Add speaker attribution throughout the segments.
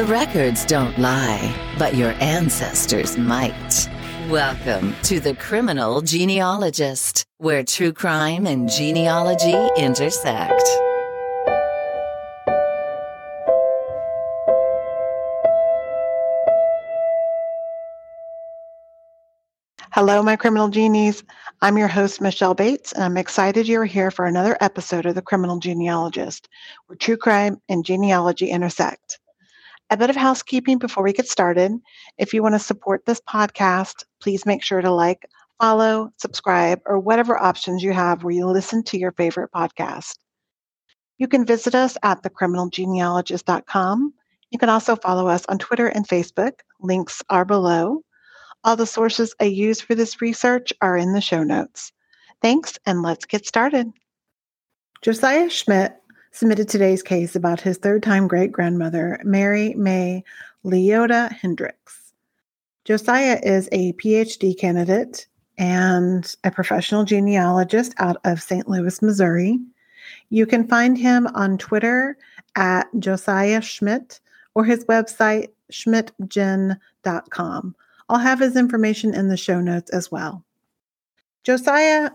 Speaker 1: The records don't lie, but your ancestors might. Welcome to The Criminal Genealogist, where true crime and genealogy intersect.
Speaker 2: Hello, my criminal genies. I'm your host, Michelle Bates, and I'm excited you're here for another episode of The Criminal Genealogist, where true crime and genealogy intersect. A bit of housekeeping before we get started. If you want to support this podcast, please make sure to like, follow, subscribe, or whatever options you have where you listen to your favorite podcast. You can visit us at thecriminalgenealogist.com. You can also follow us on Twitter and Facebook. Links are below. All the sources I use for this research are in the show notes. Thanks, and let's get started. Josiah Schmidt submitted today's case about his third time great grandmother, Mary May Leota Hendricks. Josiah is a PhD candidate and a professional genealogist out of St. Louis, Missouri. You can find him on Twitter at Josiah Schmidt or his website, schmidtgen.com. I'll have his information in the show notes as well. Josiah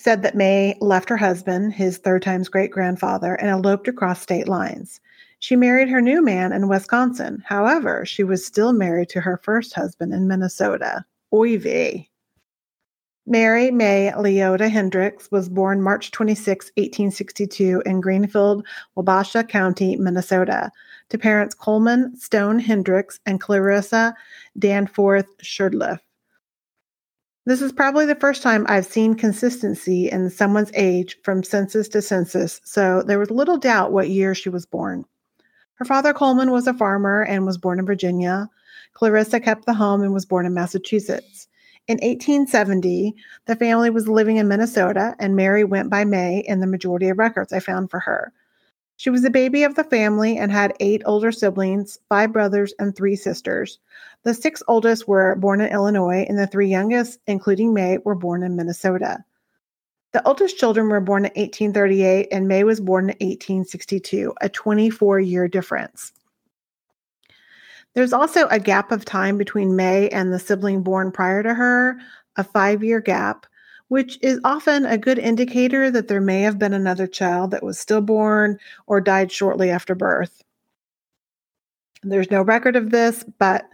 Speaker 2: said that May left her husband, his third time's great grandfather, and eloped across state lines. She married her new man in Wisconsin. However, she was still married to her first husband in Minnesota. Oy. Mary May Leota Hendricks was born March 26, 1862, in Greenfield, Wabasha County, Minnesota, to parents Coleman Stone Hendricks and Clarissa Danforth Sherdliff. This is probably the first time I've seen consistency in someone's age from census to census, so there was little doubt what year she was born. Her father, Coleman, was a farmer and was born in Virginia. Clarissa kept the home and was born in Massachusetts. In 1870, the family was living in Minnesota, and Mary went by May in the majority of records I found for her. She was the baby of the family and had eight older siblings, five brothers, and three sisters. The six oldest were born in Illinois, and the three youngest, including May, were born in Minnesota. The oldest children were born in 1838, and May was born in 1862, a 24 year difference. There's also a gap of time between May and the sibling born prior to her, a five year gap, which is often a good indicator that there may have been another child that was stillborn or died shortly after birth. There's no record of this, but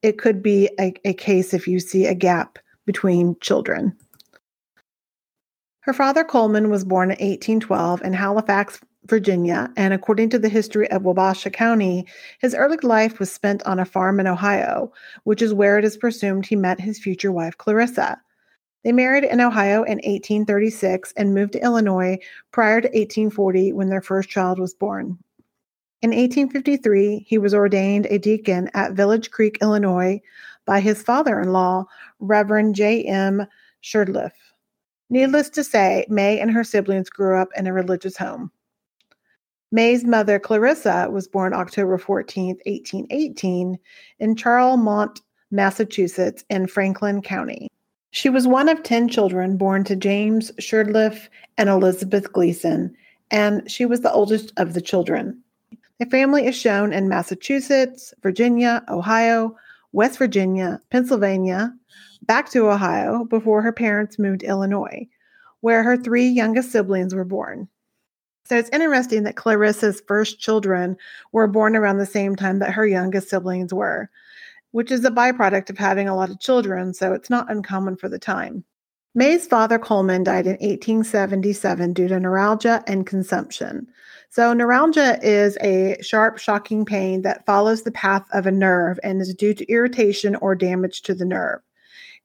Speaker 2: it could be a, a case if you see a gap between children. Her father, Coleman, was born in 1812 in Halifax, Virginia, and according to the history of Wabasha County, his early life was spent on a farm in Ohio, which is where it is presumed he met his future wife, Clarissa. They married in Ohio in 1836 and moved to Illinois prior to 1840 when their first child was born. In 1853, he was ordained a deacon at Village Creek, Illinois, by his father in law, Reverend J. M. Sherdliff. Needless to say, May and her siblings grew up in a religious home. May's mother, Clarissa, was born October 14, 1818, in Charlemont, Massachusetts, in Franklin County. She was one of 10 children born to James Sherdliff and Elizabeth Gleason, and she was the oldest of the children. The family is shown in Massachusetts, Virginia, Ohio, West Virginia, Pennsylvania, back to Ohio before her parents moved to Illinois, where her three youngest siblings were born. So it's interesting that Clarissa's first children were born around the same time that her youngest siblings were, which is a byproduct of having a lot of children, so it's not uncommon for the time. May's father, Coleman, died in 1877 due to neuralgia and consumption. So, neuralgia is a sharp, shocking pain that follows the path of a nerve and is due to irritation or damage to the nerve.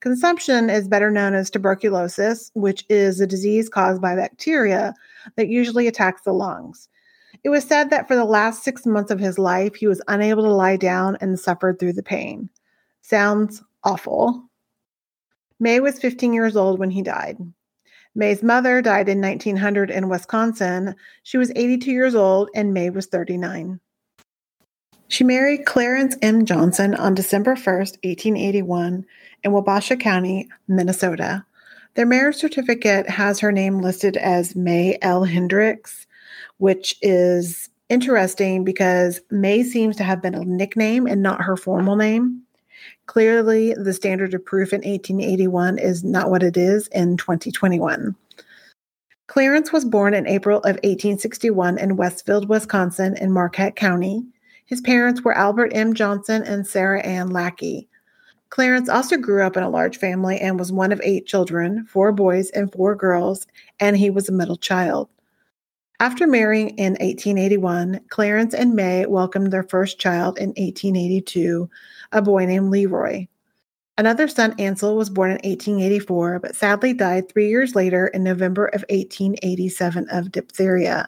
Speaker 2: Consumption is better known as tuberculosis, which is a disease caused by bacteria that usually attacks the lungs. It was said that for the last six months of his life, he was unable to lie down and suffered through the pain. Sounds awful. May was 15 years old when he died. May's mother died in 1900 in Wisconsin. She was 82 years old, and May was 39. She married Clarence M. Johnson on December 1st, 1881, in Wabasha County, Minnesota. Their marriage certificate has her name listed as May L. Hendricks, which is Interesting because May seems to have been a nickname and not her formal name. Clearly, the standard of proof in 1881 is not what it is in 2021. Clarence was born in April of 1861 in Westfield, Wisconsin, in Marquette County. His parents were Albert M. Johnson and Sarah Ann Lackey. Clarence also grew up in a large family and was one of eight children, four boys and four girls, and he was a middle child. After marrying in 1881, Clarence and May welcomed their first child in 1882, a boy named Leroy. Another son, Ansel, was born in 1884, but sadly died three years later in November of 1887 of diphtheria.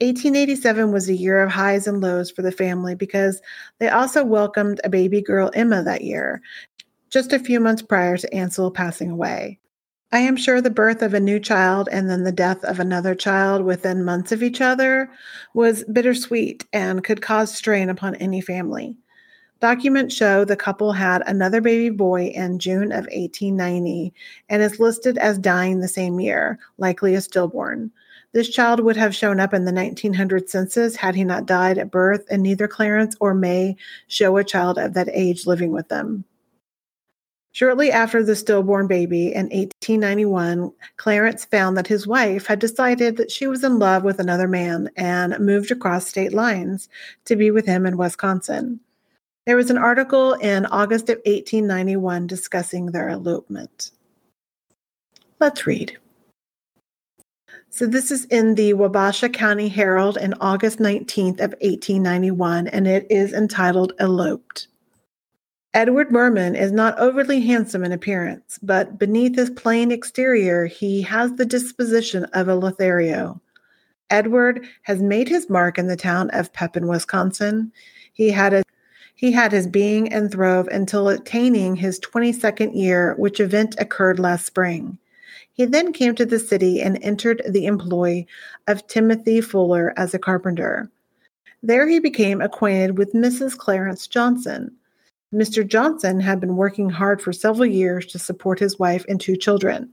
Speaker 2: 1887 was a year of highs and lows for the family because they also welcomed a baby girl, Emma, that year, just a few months prior to Ansel passing away. I am sure the birth of a new child and then the death of another child within months of each other was bittersweet and could cause strain upon any family. Documents show the couple had another baby boy in June of 1890 and is listed as dying the same year, likely a stillborn. This child would have shown up in the 1900 census had he not died at birth, and neither Clarence or May show a child of that age living with them. Shortly after the stillborn baby in 1891, Clarence found that his wife had decided that she was in love with another man and moved across state lines to be with him in Wisconsin. There was an article in August of 1891 discussing their elopement. Let's read. So this is in the Wabasha County Herald in August 19th of 1891 and it is entitled Eloped. Edward Merman is not overly handsome in appearance, but beneath his plain exterior he has the disposition of a Lothario. Edward has made his mark in the town of Pepin, Wisconsin. He had a he had his being and throve until attaining his 22nd year, which event occurred last spring. He then came to the city and entered the employ of Timothy Fuller as a carpenter. There he became acquainted with Mrs. Clarence Johnson. Mr. Johnson had been working hard for several years to support his wife and two children.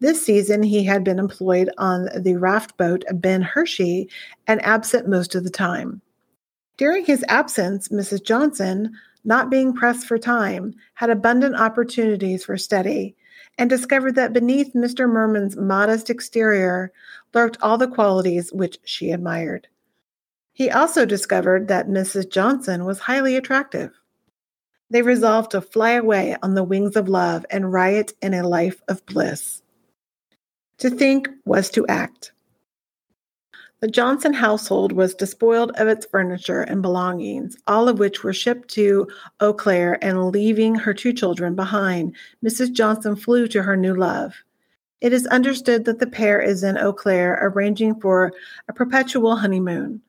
Speaker 2: This season, he had been employed on the raft boat Ben Hershey and absent most of the time. During his absence, Mrs. Johnson, not being pressed for time, had abundant opportunities for study and discovered that beneath Mr. Merman's modest exterior lurked all the qualities which she admired. He also discovered that Mrs. Johnson was highly attractive. They resolved to fly away on the wings of love and riot in a life of bliss. To think was to act. The Johnson household was despoiled of its furniture and belongings, all of which were shipped to Eau Claire, and leaving her two children behind, Mrs. Johnson flew to her new love. It is understood that the pair is in Eau Claire arranging for a perpetual honeymoon.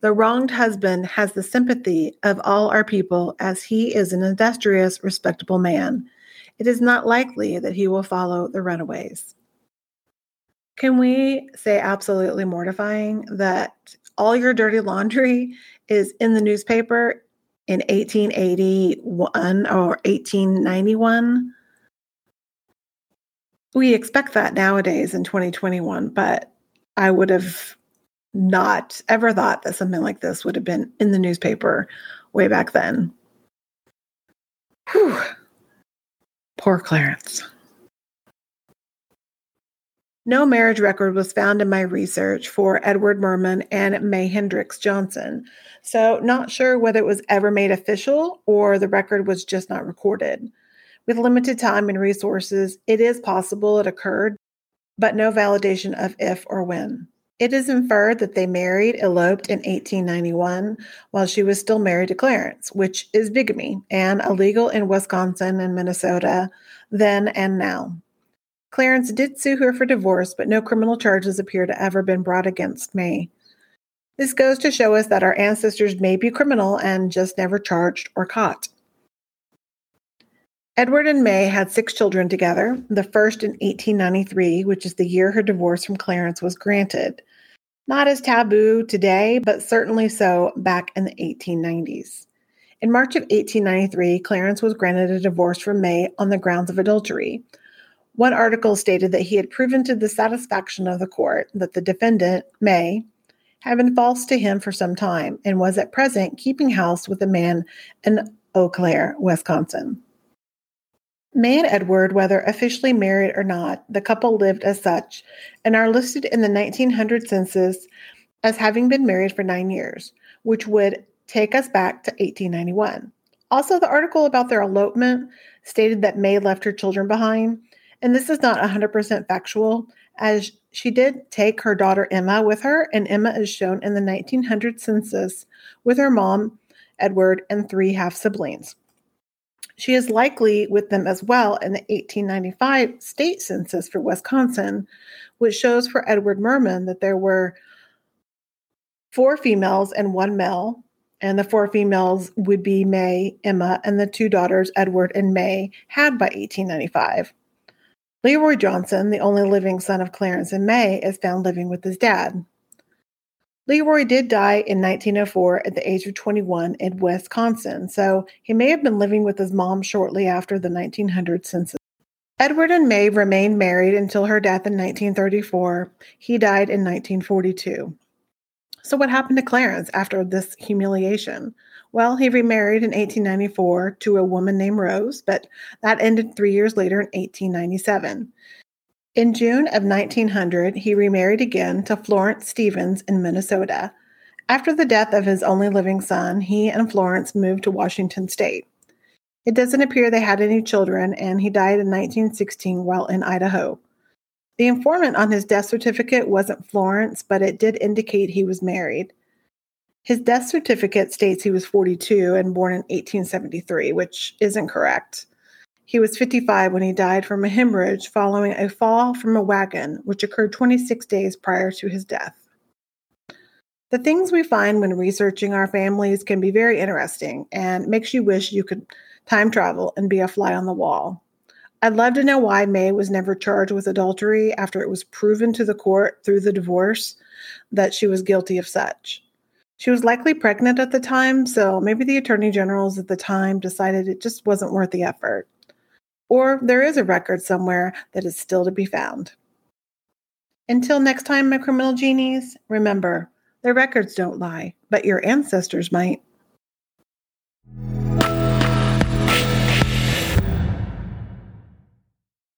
Speaker 2: The wronged husband has the sympathy of all our people, as he is an industrious, respectable man. It is not likely that he will follow the runaways. Can we say absolutely mortifying that all your dirty laundry is in the newspaper in 1881 or 1891? We expect that nowadays in 2021, but I would have not ever thought that something like this would have been in the newspaper way back then. Whew. Poor Clarence. No marriage record was found in my research for Edward Merman and May Hendricks Johnson, so not sure whether it was ever made official or the record was just not recorded. With limited time and resources, it is possible it occurred, but no validation of if or when. It is inferred that they married, eloped in 1891 while she was still married to Clarence, which is bigamy and illegal in Wisconsin and Minnesota then and now. Clarence did sue her for divorce, but no criminal charges appear to ever been brought against May. This goes to show us that our ancestors may be criminal and just never charged or caught. Edward and May had six children together, the first in 1893, which is the year her divorce from Clarence was granted. Not as taboo today, but certainly so back in the 1890s. In March of 1893, Clarence was granted a divorce from May on the grounds of adultery, one article stated that he had proven to the satisfaction of the court that the defendant, May, had been false to him for some time and was at present keeping house with a man in Eau Claire, Wisconsin. May and Edward, whether officially married or not, the couple lived as such and are listed in the 1900 census as having been married for nine years, which would take us back to 1891. Also, the article about their elopement stated that May left her children behind, and this is not 100% factual, as she did take her daughter Emma with her, and Emma is shown in the 1900 census with her mom, Edward, and three half siblings. She is likely with them as well in the 1895 state census for Wisconsin, which shows for Edward Merman that there were four females and one male. And the four females would be May, Emma, and the two daughters, Edward and May, had by 1895. Leroy Johnson, the only living son of Clarence and May, is found living with his dad. Leroy did die in 1904 at the age of 21 in Wisconsin, so he may have been living with his mom shortly after the 1900 census. Edward and May remained married until her death in 1934. He died in 1942. So, what happened to Clarence after this humiliation? Well, he remarried in 1894 to a woman named Rose, but that ended three years later in 1897. In June of 1900, he remarried again to Florence Stevens in Minnesota. After the death of his only living son, he and Florence moved to Washington state. It doesn't appear they had any children, and he died in 1916 while in Idaho. The informant on his death certificate wasn't Florence, but it did indicate he was married. His death certificate states he was 42 and born in 1873, which isn't correct. He was 55 when he died from a hemorrhage following a fall from a wagon, which occurred 26 days prior to his death. The things we find when researching our families can be very interesting and makes you wish you could time travel and be a fly on the wall. I'd love to know why May was never charged with adultery after it was proven to the court through the divorce that she was guilty of such. She was likely pregnant at the time, so maybe the attorney generals at the time decided it just wasn't worth the effort or there is a record somewhere that is still to be found. Until next time, my criminal genies, remember, their records don't lie, but your ancestors might.